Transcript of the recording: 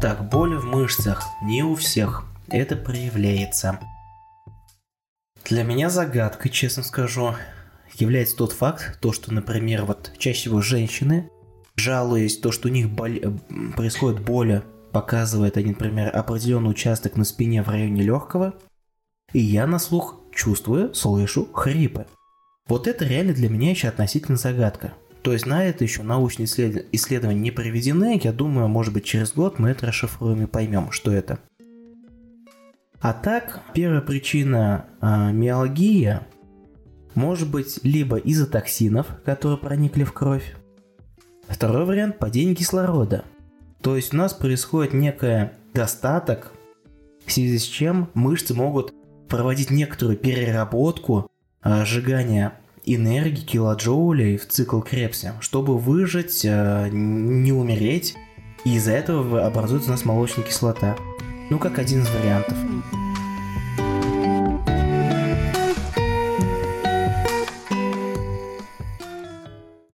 Так, боли в мышцах не у всех это проявляется. Для меня загадкой, честно скажу, является тот факт, то, что, например, вот чаще всего женщины, жалуясь то, что у них боль... происходит боль, показывает они, например, определенный участок на спине в районе легкого, и я на слух чувствую, слышу хрипы. Вот это реально для меня еще относительно загадка. То есть на это еще научные исследования не проведены. Я думаю, может быть, через год мы это расшифруем и поймем, что это. А так, первая причина э, миалгия может быть либо из-за токсинов, которые проникли в кровь. Второй вариант – падение кислорода. То есть у нас происходит некий достаток, в связи с чем мышцы могут проводить некоторую переработку, э, сжигания энергии килоджоулей в цикл Крепси, чтобы выжить, э, не умереть, и из-за этого образуется у нас молочная кислота. Ну, как один из вариантов.